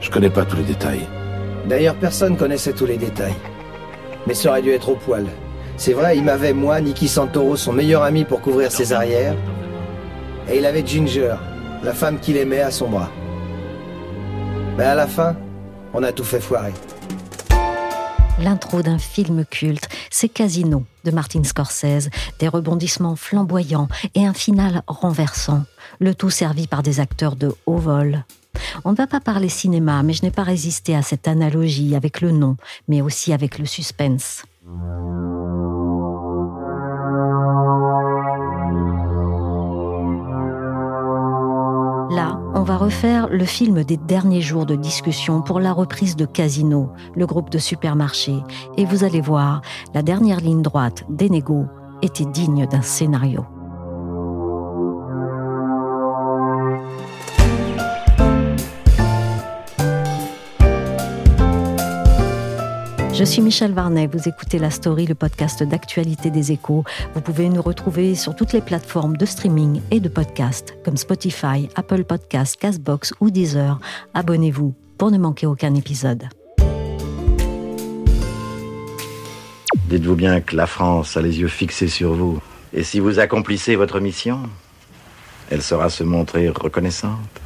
Je connais pas tous les détails. D'ailleurs, personne connaissait tous les détails. Mais ça aurait dû être au poil. C'est vrai, il m'avait, moi, Nicky Santoro, son meilleur ami pour couvrir ses arrières. Et il avait Ginger, la femme qu'il aimait, à son bras. Mais à la fin, on a tout fait foirer. L'intro d'un film culte, c'est Casino de Martin Scorsese, des rebondissements flamboyants et un final renversant, le tout servi par des acteurs de haut vol. On ne va pas parler cinéma, mais je n'ai pas résisté à cette analogie avec le nom, mais aussi avec le suspense. Là, on va refaire le film des derniers jours de discussion pour la reprise de Casino, le groupe de supermarchés. Et vous allez voir, la dernière ligne droite des négos était digne d'un scénario. Je suis Michel Varnet, vous écoutez La Story, le podcast d'actualité des échos. Vous pouvez nous retrouver sur toutes les plateformes de streaming et de podcast comme Spotify, Apple Podcasts, Castbox ou Deezer. Abonnez-vous pour ne manquer aucun épisode. Dites-vous bien que la France a les yeux fixés sur vous. Et si vous accomplissez votre mission, elle saura se montrer reconnaissante.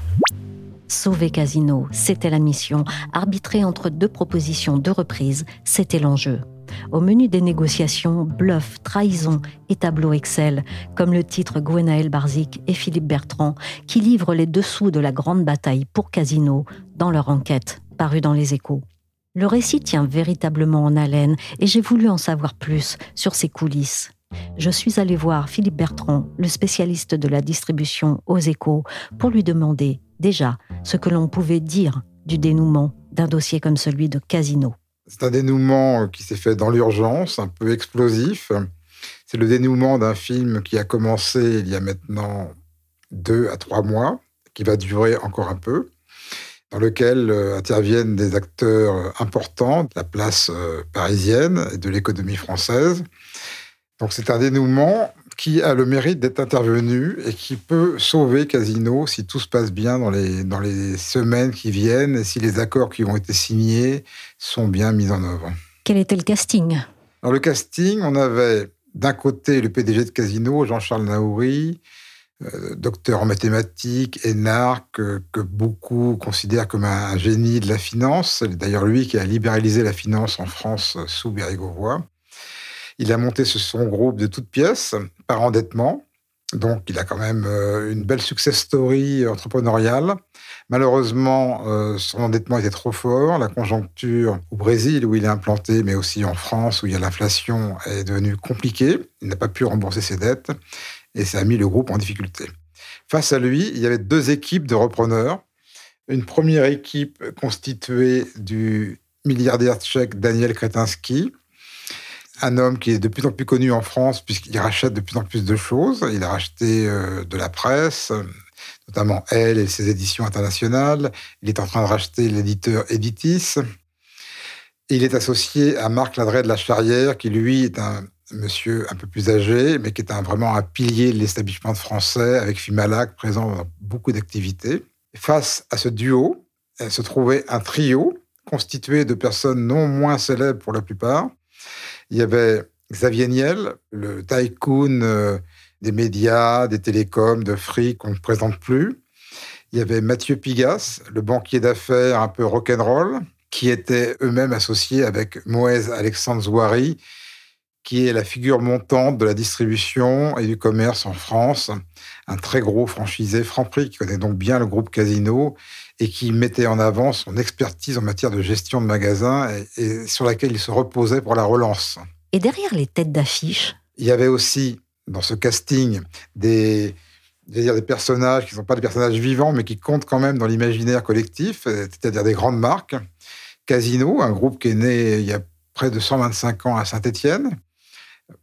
Sauver Casino, c'était la mission. Arbitrer entre deux propositions de reprise, c'était l'enjeu. Au menu des négociations, bluff, trahison et tableau Excel, comme le titre Gwenaël Barzik et Philippe Bertrand, qui livrent les dessous de la grande bataille pour Casino dans leur enquête, parue dans les échos. Le récit tient véritablement en haleine et j'ai voulu en savoir plus sur ses coulisses. Je suis allé voir Philippe Bertrand, le spécialiste de la distribution aux échos, pour lui demander déjà ce que l'on pouvait dire du dénouement d'un dossier comme celui de Casino. C'est un dénouement qui s'est fait dans l'urgence, un peu explosif. C'est le dénouement d'un film qui a commencé il y a maintenant deux à trois mois, qui va durer encore un peu, dans lequel euh, interviennent des acteurs importants de la place euh, parisienne et de l'économie française. Donc c'est un dénouement qui a le mérite d'être intervenu et qui peut sauver Casino si tout se passe bien dans les, dans les semaines qui viennent et si les accords qui ont été signés sont bien mis en œuvre. Quel était le casting? Dans le casting, on avait d'un côté le PDG de Casino, Jean-Charles Naouri, euh, docteur en mathématiques, énarque, que, que, beaucoup considèrent comme un, génie de la finance. C'est d'ailleurs lui qui a libéralisé la finance en France sous Bérégovoy. Il a monté son groupe de toutes pièces par endettement. Donc, il a quand même euh, une belle success story entrepreneuriale. Malheureusement, euh, son endettement était trop fort. La conjoncture au Brésil, où il est implanté, mais aussi en France, où il y a l'inflation, est devenue compliquée. Il n'a pas pu rembourser ses dettes et ça a mis le groupe en difficulté. Face à lui, il y avait deux équipes de repreneurs. Une première équipe constituée du milliardaire tchèque Daniel Kretinsky, un homme qui est de plus en plus connu en France puisqu'il rachète de plus en plus de choses. Il a racheté euh, de la presse, notamment Elle et ses éditions internationales. Il est en train de racheter l'éditeur Editis. il est associé à Marc Ladret de la Charrière, qui lui est un monsieur un peu plus âgé, mais qui est un, vraiment un pilier de l'établissement français, avec Fimalac présent dans beaucoup d'activités. Face à ce duo, se trouvait un trio constitué de personnes non moins célèbres pour la plupart, il y avait Xavier Niel, le tycoon euh, des médias, des télécoms, de fric qu'on ne présente plus. Il y avait Mathieu Pigas, le banquier d'affaires un peu rock'n'roll, qui était eux-mêmes associés avec Moez Alexandre Zouari, qui est la figure montante de la distribution et du commerce en France, un très gros franchisé Franprix qui connaît donc bien le groupe Casino et qui mettait en avant son expertise en matière de gestion de magasins et, sur laquelle il se reposait pour la relance. Et derrière les têtes d'affiche? Il y avait aussi dans ce casting des, dire des personnages qui ne sont pas des personnages vivants, mais qui comptent quand même dans l'imaginaire collectif, c'est-à-dire des grandes marques. Casino, un groupe qui est né il y a près de 125 ans à Saint-Étienne.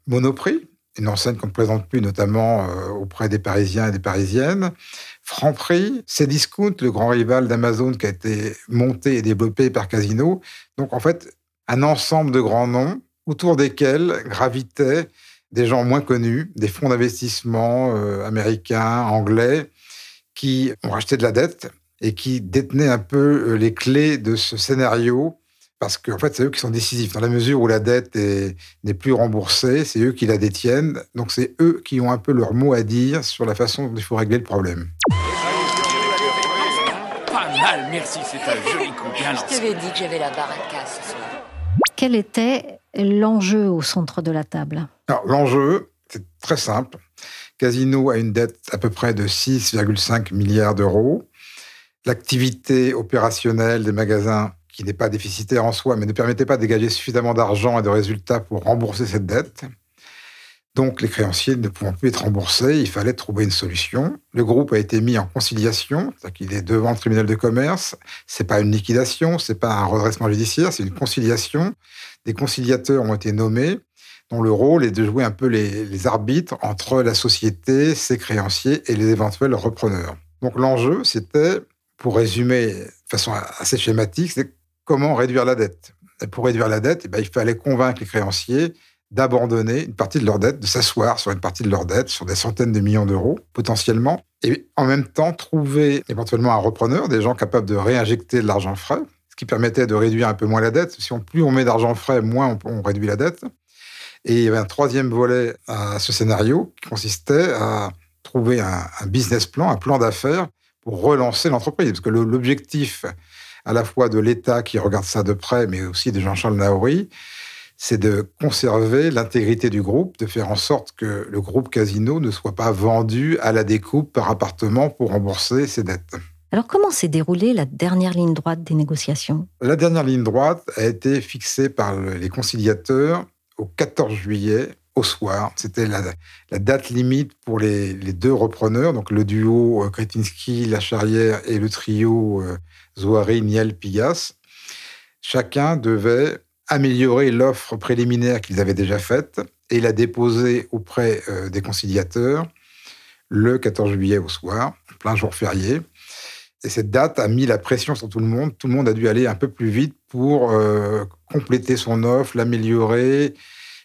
Monoprix, une enseigne qu'on ne présente plus, notamment euh, auprès des Parisiens et des Parisiennes. Franprix, Cdiscount, le grand rival d'Amazon qui a été monté et développé par Casino. Donc en fait, un ensemble de grands noms autour desquels gravitaient des gens moins connus, des fonds d'investissement euh, américains, anglais, qui ont racheté de la dette et qui détenaient un peu euh, les clés de ce scénario parce qu'en fait, c'est eux qui sont décisifs. Dans la mesure où la dette n'est plus remboursée, c'est eux qui la détiennent. Donc, c'est eux qui ont un peu leur mot à dire sur la façon dont il faut régler le problème. Pas mal, merci, c'est un joli coup. Bien Je t'avais dit que j'avais la baraka ce soir. Quel était l'enjeu au centre de la table? Alors, l'enjeu, c'est très simple. Casino a une dette à peu près de 6,5 milliards d'euros. L'activité opérationnelle des magasins qui n'est pas déficitaire en soi, mais ne permettait pas de dégager suffisamment d'argent et de résultats pour rembourser cette dette. Donc les créanciers ne pouvant plus être remboursés, il fallait trouver une solution. Le groupe a été mis en conciliation, c'est-à-dire qu'il est devant le tribunal de commerce. C'est pas une liquidation, c'est pas un redressement judiciaire, c'est une conciliation. Des conciliateurs ont été nommés, dont le rôle est de jouer un peu les, les arbitres entre la société, ses créanciers et les éventuels repreneurs. Donc l'enjeu, c'était, pour résumer de façon assez schématique, c'est comment réduire la dette. Et pour réduire la dette, eh ben, il fallait convaincre les créanciers d'abandonner une partie de leur dette, de s'asseoir sur une partie de leur dette, sur des centaines de millions d'euros potentiellement, et en même temps trouver éventuellement un repreneur, des gens capables de réinjecter de l'argent frais, ce qui permettait de réduire un peu moins la dette. Si on, plus on met d'argent frais, moins on, réduit la dette. Et il y avait un troisième volet à ce scénario qui consistait à trouver un business plan, un plan d'affaires pour relancer l'entreprise. Parce que l'objectif à la fois de l'État qui regarde ça de près, mais aussi de Jean-Charles Naouri, c'est de conserver l'intégrité du groupe, de faire en sorte que le groupe Casino ne soit pas vendu à la découpe par appartement pour rembourser ses dettes. Alors comment s'est déroulée la dernière ligne droite des négociations? La dernière ligne droite a été fixée par les conciliateurs au 14 juillet au soir. C'était la, date limite pour les, deux repreneurs, donc le duo euh, Kretinsky, La Charrière et le trio euh, Zoari, Niel, Pigas. Chacun devait améliorer l'offre préliminaire qu'ils avaient déjà faite et la déposer auprès euh, des conciliateurs le 14 juillet au soir, plein jour férié. Et cette date a mis la pression sur tout le monde. Tout le monde a dû aller un peu plus vite pour compléter son offre, l'améliorer,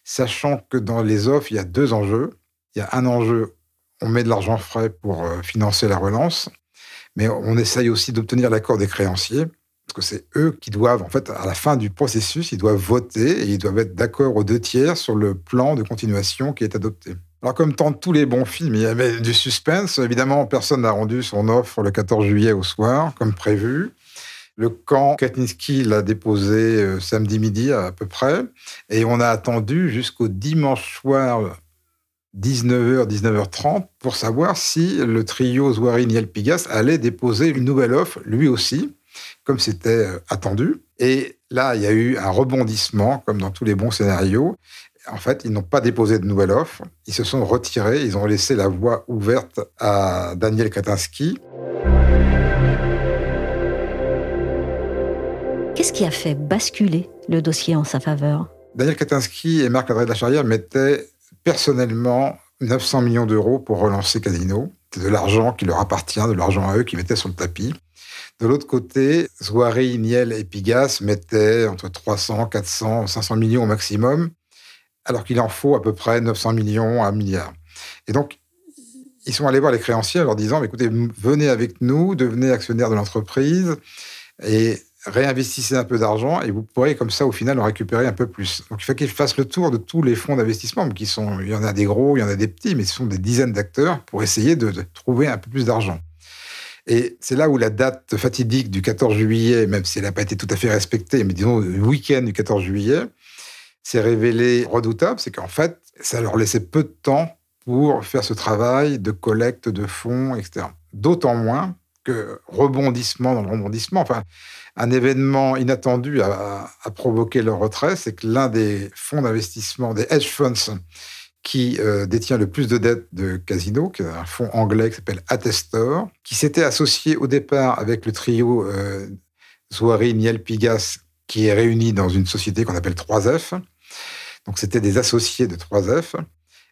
sachant que dans les offres, il y a deux enjeux. Il y a un enjeu, on met de l'argent frais pour euh, financer la relance, mais on essaye aussi d'obtenir l'accord des créanciers, parce que c'est eux qui doivent, en fait, à la fin du processus, ils doivent voter et ils doivent être d'accord aux deux tiers sur le plan de continuation qui est adopté. Alors, comme tant tous les bons films, il y avait du suspense. Évidemment, personne n'a rendu son offre le 14 juillet au soir, comme prévu. Le camp Katniski l'a déposé euh, samedi midi à peu près, et on a attendu jusqu'au dimanche soir 19h, 19h30 pour savoir si le trio Zouari Niel Pigas allait déposer une nouvelle offre, lui aussi, comme c'était euh, attendu. Et là, il y a eu un rebondissement, comme dans tous les bons scénarios. En fait, ils n'ont pas déposé de nouvelle offre. Ils se sont retirés. Ils ont laissé la voie ouverte à Daniel Katinski. Qui a fait basculer le dossier en sa faveur Daniel Katinski et Marc-André de la Charrière mettaient personnellement 900 millions d'euros pour relancer Casino. C'est de l'argent qui leur appartient, de l'argent à eux qui mettaient sur le tapis. De l'autre côté, Zouari, Niel et Pigas mettaient entre 300, 400, 500 millions au maximum, alors qu'il en faut à peu près 900 millions à un milliard. Et donc, ils sont allés voir les créanciers en leur disant, écoutez, venez avec nous, devenez actionnaire de l'entreprise, et réinvestissez un peu d'argent et vous pourrez comme ça au final en récupérer un peu plus. Donc il faut qu'ils fassent le tour de tous les fonds d'investissement, qui sont, il y en a des gros, il y en a des petits, mais ce sont des dizaines d'acteurs pour essayer de, trouver un peu plus d'argent. Et c'est là où la date fatidique du 14 juillet, même si elle n'a pas été tout à fait respectée, mais disons le week-end du 14 juillet, s'est révélé redoutable, c'est qu'en fait, ça leur laissait peu de temps pour faire ce travail de collecte de fonds, etc. D'autant moins que rebondissement dans le rebondissement, enfin, un événement inattendu a, provoqué leur retrait, c'est que l'un des fonds d'investissement, des hedge funds, qui euh, détient le plus de dettes de Casino, qui est un fonds anglais qui s'appelle Attestor, qui s'était associé au départ avec le trio euh, Zouari, Niel, Pigas, qui est réuni dans une société qu'on appelle 3F. Donc c'était des associés de 3F.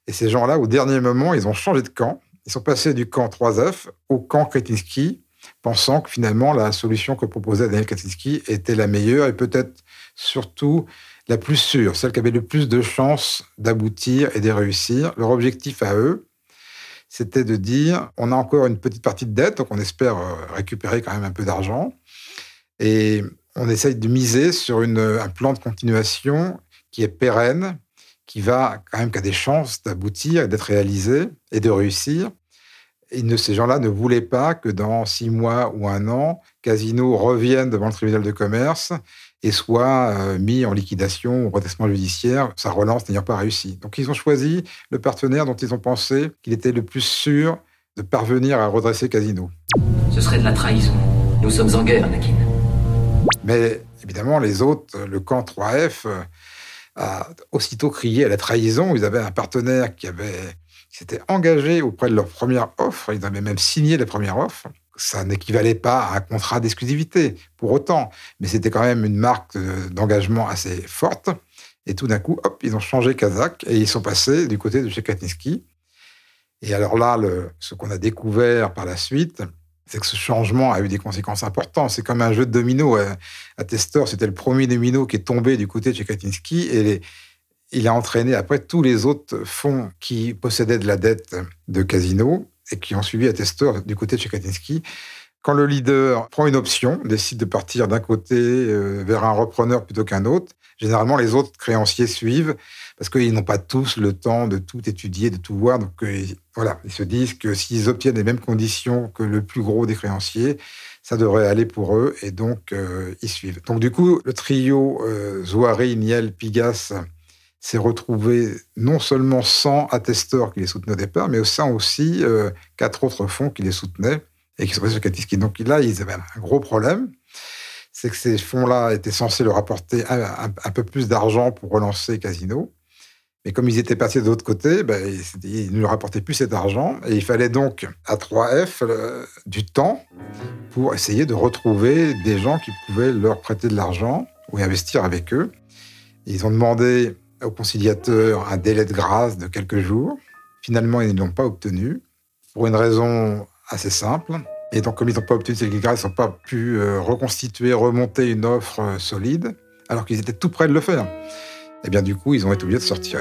Et ces gens-là, au dernier moment, ils ont changé de camp. Ils sont passés du camp 3F au camp Kretinsky, pensant que finalement la solution que proposait Daniel Kretinsky était la meilleure et peut-être surtout la plus sûre, celle qui avait le plus de chances d'aboutir et de réussir. Leur objectif à eux, c'était de dire on a encore une petite partie de dette, donc on espère euh, récupérer quand même un peu d'argent. Et on essaye de miser sur un plan de continuation qui est pérenne, qui va quand même qui a des chances d'aboutir, d'être réalisé et de réussir. Et ces gens-là ne voulaient pas que dans six mois ou un an, Casino revienne devant le tribunal de commerce et soit euh, mis en liquidation ou redressement judiciaire, sa relance n'ayant pas réussi. Donc ils ont choisi le partenaire dont ils ont pensé qu'il était le plus sûr de parvenir à redresser Casino. Ce serait de la trahison. Nous sommes en guerre, Anakin. Mais évidemment, les autres, le camp 3F, euh, a aussitôt crié à la trahison. Ils avaient un partenaire qui avait s'était engagé auprès de leur première offre. Ils avaient même signé la première offre ça n'équivalait pas à un contrat d'exclusivité pour autant, mais c'était quand même une marque d'engagement assez forte. Et tout d'un coup, hop, ils ont changé Kazakh et ils sont passés du côté de chez Et alors là, ce qu'on a découvert par la suite, c'est que ce changement a eu des conséquences importantes. C'est comme un jeu de domino. À Testor, c'était le premier domino qui est tombé du côté de chez et il a entraîné après tous les autres fonds qui possédaient de la dette de Casino et qui ont suivi Attestor du côté de chez Quand le leader prend une option, décide de partir d'un côté euh, vers un repreneur plutôt qu'un autre, généralement les autres créanciers suivent parce qu'ils n'ont pas tous le temps de tout étudier, de tout voir. Donc euh, voilà, ils se disent que s'ils obtiennent les mêmes conditions que le plus gros des créanciers, ça devrait aller pour eux et donc euh, ils suivent. Donc du coup, le trio Zouari, Niel, Pigas s'est retrouvé non seulement sans attesteurs qui les soutenaient au départ, mais sans aussi euh, quatre autres fonds qui les soutenaient et qui sont passés sur Katiski. Donc là, ils avaient un gros problème. C'est que ces fonds-là étaient censés leur apporter un, peu plus d'argent pour relancer Casino. Mais comme ils étaient passés de l'autre côté, ben, ils ne leur apportaient plus cet argent. Et il fallait donc à 3F euh, du temps pour essayer de retrouver des gens qui pouvaient leur prêter de l'argent ou investir avec eux. Ils ont demandé au conciliateur un délai de grâce de quelques jours. Finalement, ils ne l'ont pas obtenu pour une raison assez simple. Et donc, comme ils n'ont pas obtenu cette grâce, ils n'ont pas pu euh, reconstituer, remonter une offre euh, solide, alors qu'ils étaient tout près de le faire. Et eh bien, du coup, ils ont été obligés de sortir.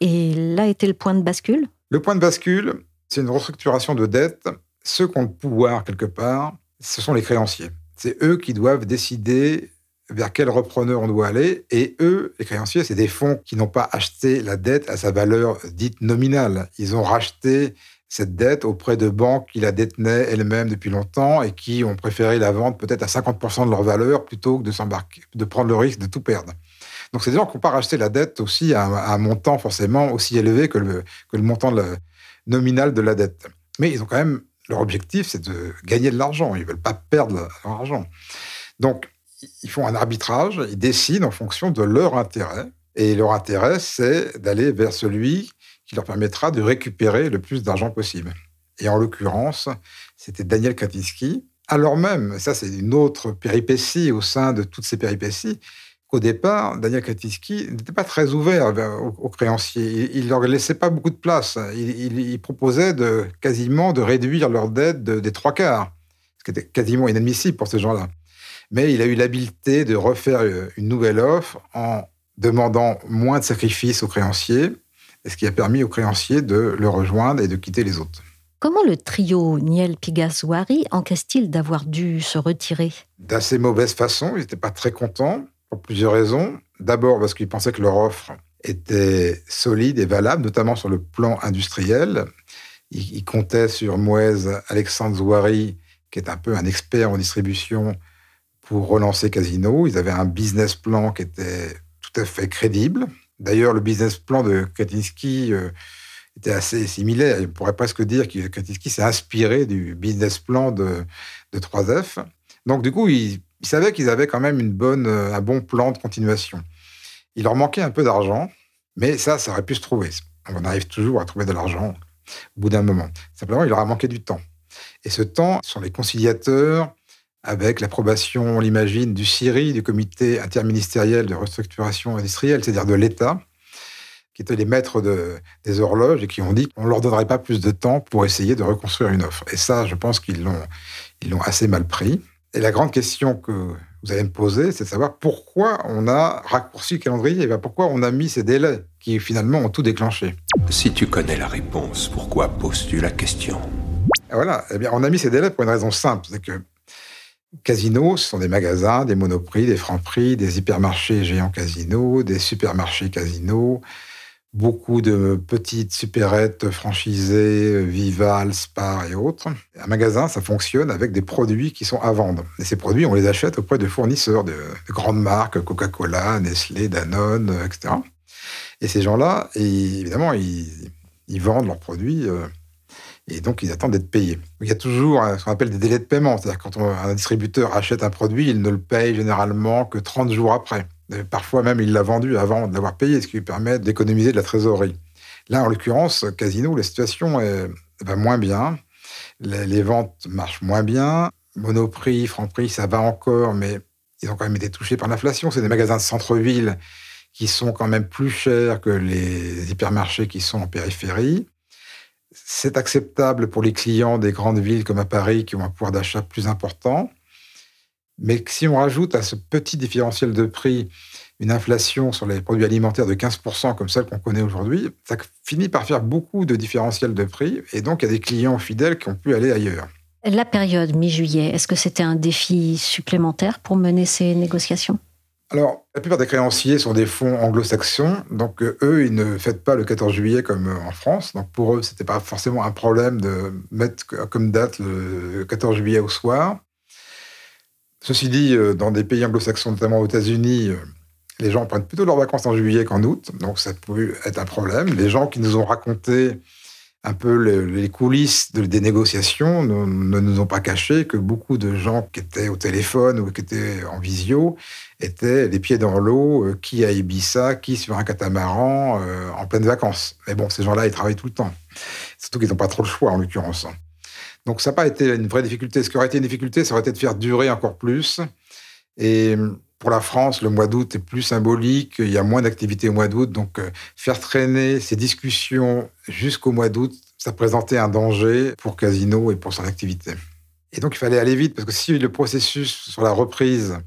Et là était le point de bascule? Le point de bascule, c'est une restructuration de dette. Ceux qui ont le pouvoir, quelque part, ce sont les créanciers. C'est eux qui doivent décider vers quel repreneur on doit aller. Et eux, les créanciers, c'est des fonds qui n'ont pas acheté la dette à sa valeur dite nominale. Ils ont racheté cette dette auprès de banques qui la détenaient elles-mêmes depuis longtemps et qui ont préféré la vendre peut-être à 50% de leur valeur plutôt que de prendre le risque de tout perdre. Donc, c'est des gens qui n'ont pas racheté la dette aussi à un, montant forcément aussi élevé que le, que le montant nominal de la dette. Mais ils ont quand même, leur objectif, c'est de gagner de l'argent. Ils ne veulent pas perdre leur argent. Donc, ils font un arbitrage, ils décident en fonction de leur intérêt. Et leur intérêt, c'est d'aller vers celui qui leur permettra de récupérer le plus d'argent possible. Et en l'occurrence, c'était Daniel Kaczynski, alors même, ça c'est une autre péripétie au sein de toutes ces péripéties, qu'au départ, Daniel Kaczynski n'était pas très ouvert aux, créanciers. Il ne leur laissait pas beaucoup de place. Il, proposait quasiment de réduire leur dette des trois quarts, ce qui était quasiment inadmissible pour ces gens-là mais il a eu l'habileté de refaire euh, une nouvelle offre en demandant moins de sacrifices aux créanciers, ce qui a permis aux créanciers de le rejoindre et de quitter les autres. Comment le trio Niel Pigas-Ouari encaisse-t-il d'avoir dû se retirer? D'assez mauvaise façon, ils n'étaient pas très contents pour plusieurs raisons. D'abord parce qu'ils pensaient que leur offre était solide et valable, notamment sur le plan industriel. Ils, comptaient sur Mouez Alexandre Zouari, qui est un peu un expert en distribution pour relancer Casino. Ils avaient un business plan qui était tout à fait crédible. D'ailleurs, le business plan de Kretinsky euh, était assez similaire. On pourrait presque dire que Kretinsky s'est inspiré du business plan de, de 3F. Donc, du coup, ils, savaient qu'ils avaient quand même une bonne, un bon plan de continuation. Il leur manquait un peu d'argent, mais ça, ça aurait pu se trouver. On arrive toujours à trouver de l'argent au bout d'un moment. Simplement, il leur a manqué du temps. Et ce temps ce sont les conciliateurs, avec l'approbation, on l'imagine, du CIRI, du comité interministériel de restructuration industrielle, c'est-à-dire de l'État, qui étaient les maîtres des horloges et qui ont dit qu'on ne leur donnerait pas plus de temps pour essayer de reconstruire une offre. Et ça, je pense qu'ils l'ont, ils l'ont assez mal pris. Et la grande question que vous allez me poser, c'est de savoir pourquoi on a raccourci le calendrier, et pourquoi on a mis ces délais qui finalement ont tout déclenché. Si tu connais la réponse, pourquoi poses-tu la question? Voilà, eh bien, on a mis ces délais pour une raison simple, c'est que Casinos, ce sont des magasins, des monoprix, des francs-prix, des hypermarchés géants casinos, des supermarchés casinos, beaucoup de petites supérettes franchisées, Vival, Spar et autres. Un magasin, ça fonctionne avec des produits qui sont à vendre. Et ces produits, on les achète auprès de fournisseurs de, grandes marques, Coca-Cola, Nestlé, Danone, etc. Et ces gens-là, évidemment, ils, vendent leurs produits euh, et donc ils attendent d'être payés. Il y a toujours ce qu'on appelle des délais de paiement, c'est-à-dire quand un distributeur achète un produit, il ne le paye généralement que 30 jours après. parfois même, il l'a vendu avant de l'avoir payé, ce qui lui permet d'économiser de la trésorerie. Là, en l'occurrence, Casino, la situation est, va moins bien. Les, ventes marchent moins bien. Monoprix, Franprix, ça va encore, mais ils ont quand même été touchés par l'inflation. C'est des magasins de centre-ville qui sont quand même plus chers que les hypermarchés qui sont en périphérie c'est acceptable pour les clients des grandes villes comme à Paris qui ont un pouvoir d'achat plus important. Mais si on rajoute à ce petit différentiel de prix une inflation sur les produits alimentaires de 15% comme celle qu'on connaît aujourd'hui, ça finit par faire beaucoup de différentiels de prix. Et donc, il y a des clients fidèles qui ont pu aller ailleurs. La période mi-juillet, est-ce que c'était un défi supplémentaire pour mener ces négociations? Alors, la plupart des créanciers sont des fonds anglo-saxons, donc euh, eux, ils ne fêtent pas le 14 juillet comme euh, en France. Donc pour eux, ce n'était pas forcément un problème de mettre comme date le 14 juillet au soir. Ceci dit, euh, dans des pays anglo-saxons, notamment aux États-Unis, les gens prennent plutôt leurs vacances en juillet qu'en août, donc ça peut être un problème. Les gens qui nous ont raconté un peu les coulisses des négociations ne, nous ont pas caché que beaucoup de gens qui étaient au téléphone ou qui étaient en visio étaient les pieds dans l'eau, euh, qui à Ibiza, qui sur un catamaran euh, en pleine vacances. Mais bon, ces gens-là, ils travaillent tout le temps. Surtout qu'ils n'ont pas trop le choix, en l'occurrence. Donc ça n'a pas été une vraie difficulté. Ce qui aurait été une difficulté, ça aurait été de faire durer encore plus. Et pour la France, le mois d'août est plus symbolique, il y a moins d'activités au mois d'août, donc euh, faire traîner ces discussions jusqu'au mois d'août, ça présentait un danger pour Casino et pour son activité. Et donc il fallait aller vite, parce que si le processus sur la reprise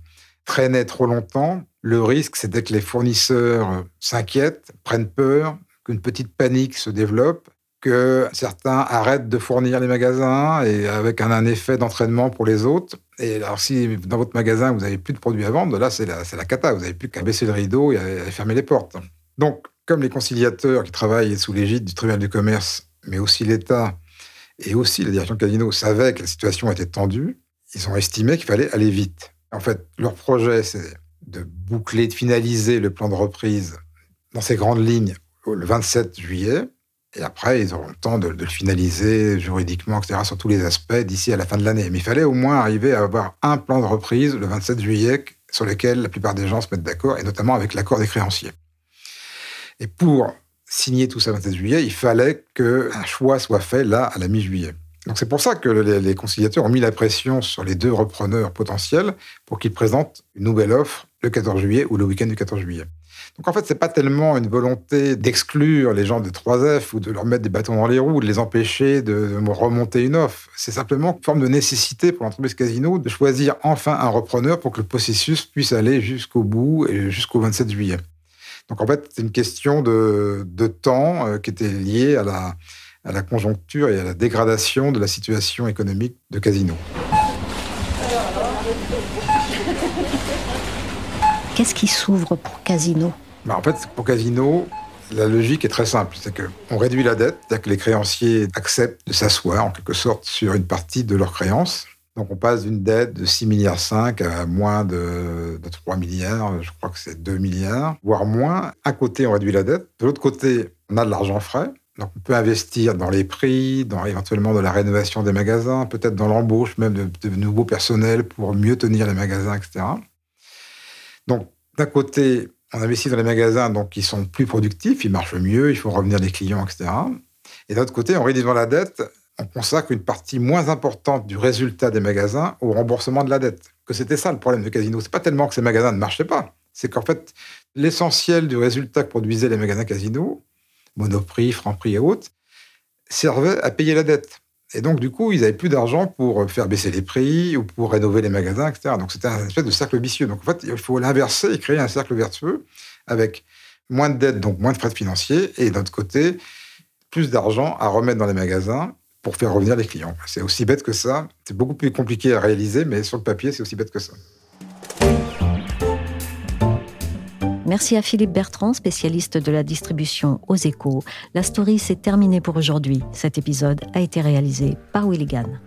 traînait trop longtemps, le risque c'était que les fournisseurs s'inquiètent, prennent peur, qu'une petite panique se développe, que certains arrêtent de fournir les magasins et avec un, effet d'entraînement pour les autres. Et alors, si dans votre magasin, vous n'avez plus de produits à vendre, là, c'est la, la cata. Vous n'avez plus qu'à baisser le rideau et à, fermer les portes. Donc, comme les conciliateurs qui travaillent sous l'égide du tribunal du commerce, mais aussi l'État et aussi la direction de Casino savaient que la situation était tendue, ils ont estimé qu'il fallait aller vite. En fait, leur projet, c'est de boucler, de finaliser le plan de reprise dans ses grandes lignes le 27 juillet. Et après, ils auront le temps de, le finaliser juridiquement, etc., sur tous les aspects d'ici à la fin de l'année. Mais il fallait au moins arriver à avoir un plan de reprise le 27 juillet sur lequel la plupart des gens se mettent d'accord, et notamment avec l'accord des créanciers. Et pour signer tout ça le 27 juillet, il fallait qu'un choix soit fait là, à la mi-juillet. Donc c'est pour ça que les, les, conciliateurs ont mis la pression sur les deux repreneurs potentiels pour qu'ils présentent une nouvelle offre le 14 juillet ou le week-end du 14 juillet. Donc en fait, c'est pas tellement une volonté d'exclure les gens de 3F ou de leur mettre des bâtons dans les roues, de les empêcher de remonter une offre. C'est simplement une forme de nécessité pour l'entreprise Casino de choisir enfin un repreneur pour que le processus puisse aller jusqu'au bout et jusqu'au 27 juillet. Donc en fait, c'est une question de, temps euh, qui était liée à la, à la conjoncture et à la dégradation de la situation économique de Casino. Qu'est-ce qui s'ouvre pour Casino? En fait, pour Casino, la logique est très simple. C'est qu'on réduit la dette, c'est-à-dire que les créanciers acceptent de s'asseoir en quelque sorte sur une partie de leurs créances. Donc on passe d'une dette de 6 milliards 5 à moins de, 3 milliards, je crois que c'est 2 milliards, voire moins. À côté, on réduit la dette. De l'autre côté, on a de l'argent frais. Donc on peut investir dans les prix, dans éventuellement de la rénovation des magasins, peut-être dans l'embauche même de, de nouveaux personnels pour mieux tenir les magasins, etc. Donc d'un côté, on investit dans les magasins donc qui sont plus productifs, ils marchent mieux, il faut revenir les clients, etc. Et d'un autre côté, en réduisant la dette, on consacre une partie moins importante du résultat des magasins au remboursement de la dette. Que c'était ça le problème de Casino. C'est pas tellement que ces magasins ne marchaient pas, c'est qu'en fait, l'essentiel du résultat que produisaient les magasins Casino, Monoprix, Franprix et autres, servait à payer la dette. Et donc, du coup, ils n'avaient plus d'argent pour faire baisser les prix ou pour rénover les magasins, etc. Donc, c'était un espèce de cercle vicieux. Donc, en fait, il faut l'inverser et créer un cercle vertueux avec moins de dettes, donc moins de frais financiers, et d'un autre côté, plus d'argent à remettre dans les magasins pour faire revenir les clients. C'est aussi bête que ça. C'est beaucoup plus compliqué à réaliser, mais sur le papier, c'est aussi bête que ça. Merci à Philippe Bertrand, spécialiste de la distribution aux échos. La story s'est terminée pour aujourd'hui. Cet épisode a été réalisé par Willy Gann.